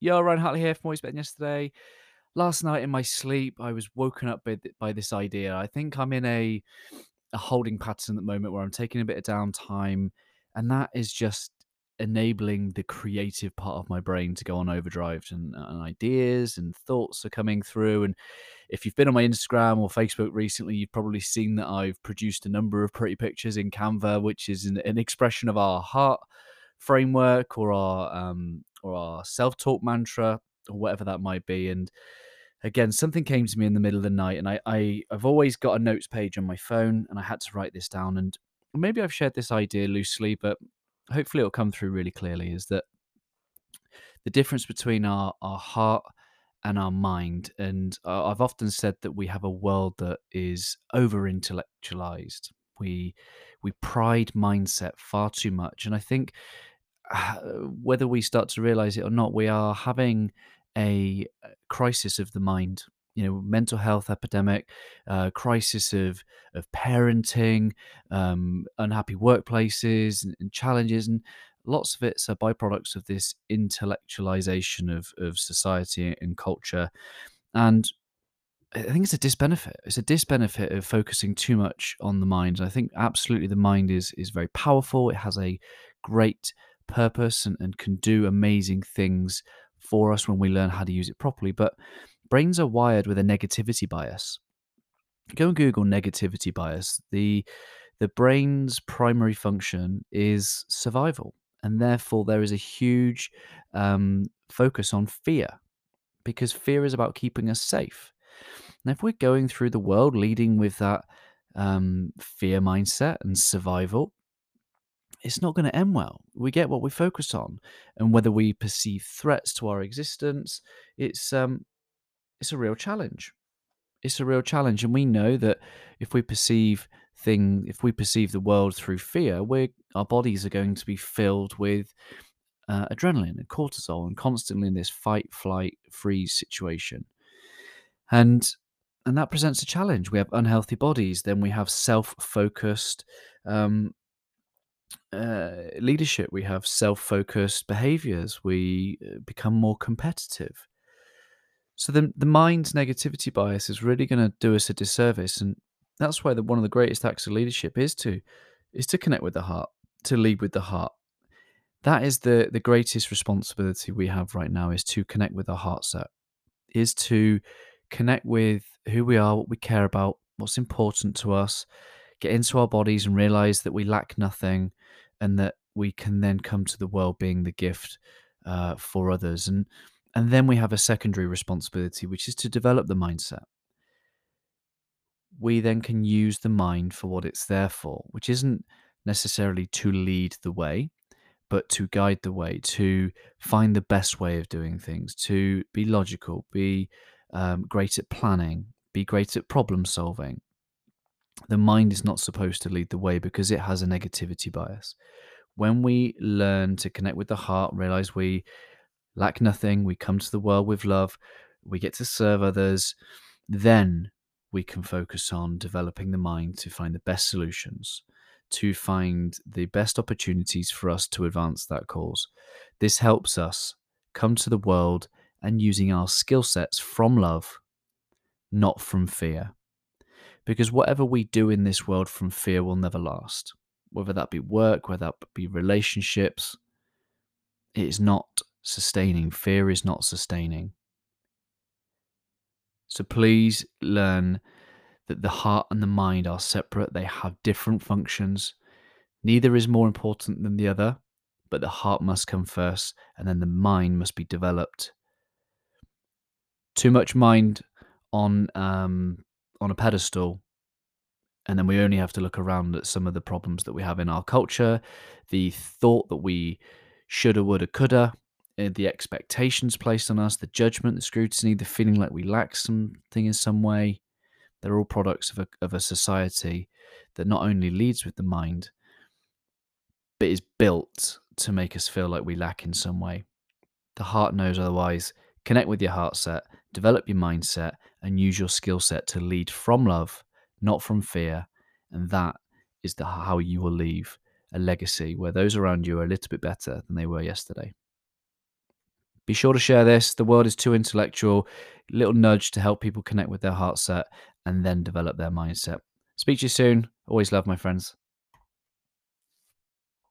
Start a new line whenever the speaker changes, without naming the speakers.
Yo, Ryan Hartley here from Always Than Yesterday. Last night in my sleep, I was woken up by, th- by this idea. I think I'm in a, a holding pattern at the moment where I'm taking a bit of downtime, and that is just enabling the creative part of my brain to go on overdrive, and, and ideas and thoughts are coming through. And if you've been on my Instagram or Facebook recently, you've probably seen that I've produced a number of pretty pictures in Canva, which is an, an expression of our heart framework or our um, our self talk mantra or whatever that might be. And again, something came to me in the middle of the night, and I, I I've always got a notes page on my phone, and I had to write this down. And maybe I've shared this idea loosely, but hopefully it'll come through really clearly. Is that the difference between our our heart and our mind? And uh, I've often said that we have a world that is over intellectualized. We we pride mindset far too much, and I think whether we start to realize it or not, we are having a uh, crisis of the mind. You know, mental health epidemic, uh, crisis of of parenting, um, unhappy workplaces, and, and challenges, and lots of it's a byproducts of this intellectualization of of society and culture. And I think it's a disbenefit. It's a disbenefit of focusing too much on the mind. I think absolutely the mind is is very powerful. It has a great purpose and, and can do amazing things for us when we learn how to use it properly. But brains are wired with a negativity bias. Go and Google negativity bias. The the brain's primary function is survival, and therefore there is a huge um, focus on fear because fear is about keeping us safe. And if we're going through the world leading with that um, fear mindset and survival, it's not going to end well. We get what we focus on, and whether we perceive threats to our existence, it's um, it's a real challenge. It's a real challenge, and we know that if we perceive thing, if we perceive the world through fear, we our bodies are going to be filled with uh, adrenaline and cortisol, and constantly in this fight, flight, freeze situation, and and that presents a challenge. We have unhealthy bodies, then we have self-focused um, uh, leadership, we have self focused behaviors, we uh, become more competitive. So the, the mind's negativity bias is really going to do us a disservice. And that's why the, one of the greatest acts of leadership is to is to connect with the heart, to lead with the heart. That is the the greatest responsibility we have right now is to connect with our heart set, is to connect with who we are, what we care about, what's important to us, get into our bodies and realize that we lack nothing and that we can then come to the world being the gift uh, for others. And and then we have a secondary responsibility, which is to develop the mindset. We then can use the mind for what it's there for, which isn't necessarily to lead the way, but to guide the way, to find the best way of doing things, to be logical, be um, great at planning, be great at problem solving, the mind is not supposed to lead the way because it has a negativity bias. When we learn to connect with the heart, realize we lack nothing, we come to the world with love, we get to serve others, then we can focus on developing the mind to find the best solutions, to find the best opportunities for us to advance that cause. This helps us come to the world and using our skill sets from love, not from fear because whatever we do in this world from fear will never last. Whether that be work, whether that be relationships, it is not sustaining. Fear is not sustaining. So please learn that the heart and the mind are separate, they have different functions. Neither is more important than the other, but the heart must come first, and then the mind must be developed. Too much mind on um, on a pedestal and then we only have to look around at some of the problems that we have in our culture the thought that we shoulda woulda coulda eh, the expectations placed on us the judgment the scrutiny the feeling like we lack something in some way. They're all products of a, of a society that not only leads with the mind but is built to make us feel like we lack in some way. The heart knows otherwise. Connect with your heart set. Develop your mindset and use your skill set to lead from love, not from fear. And that is the, how you will leave a legacy where those around you are a little bit better than they were yesterday. Be sure to share this. The world is too intellectual. Little nudge to help people connect with their heart set and then develop their mindset. Speak to you soon. Always love, my friends.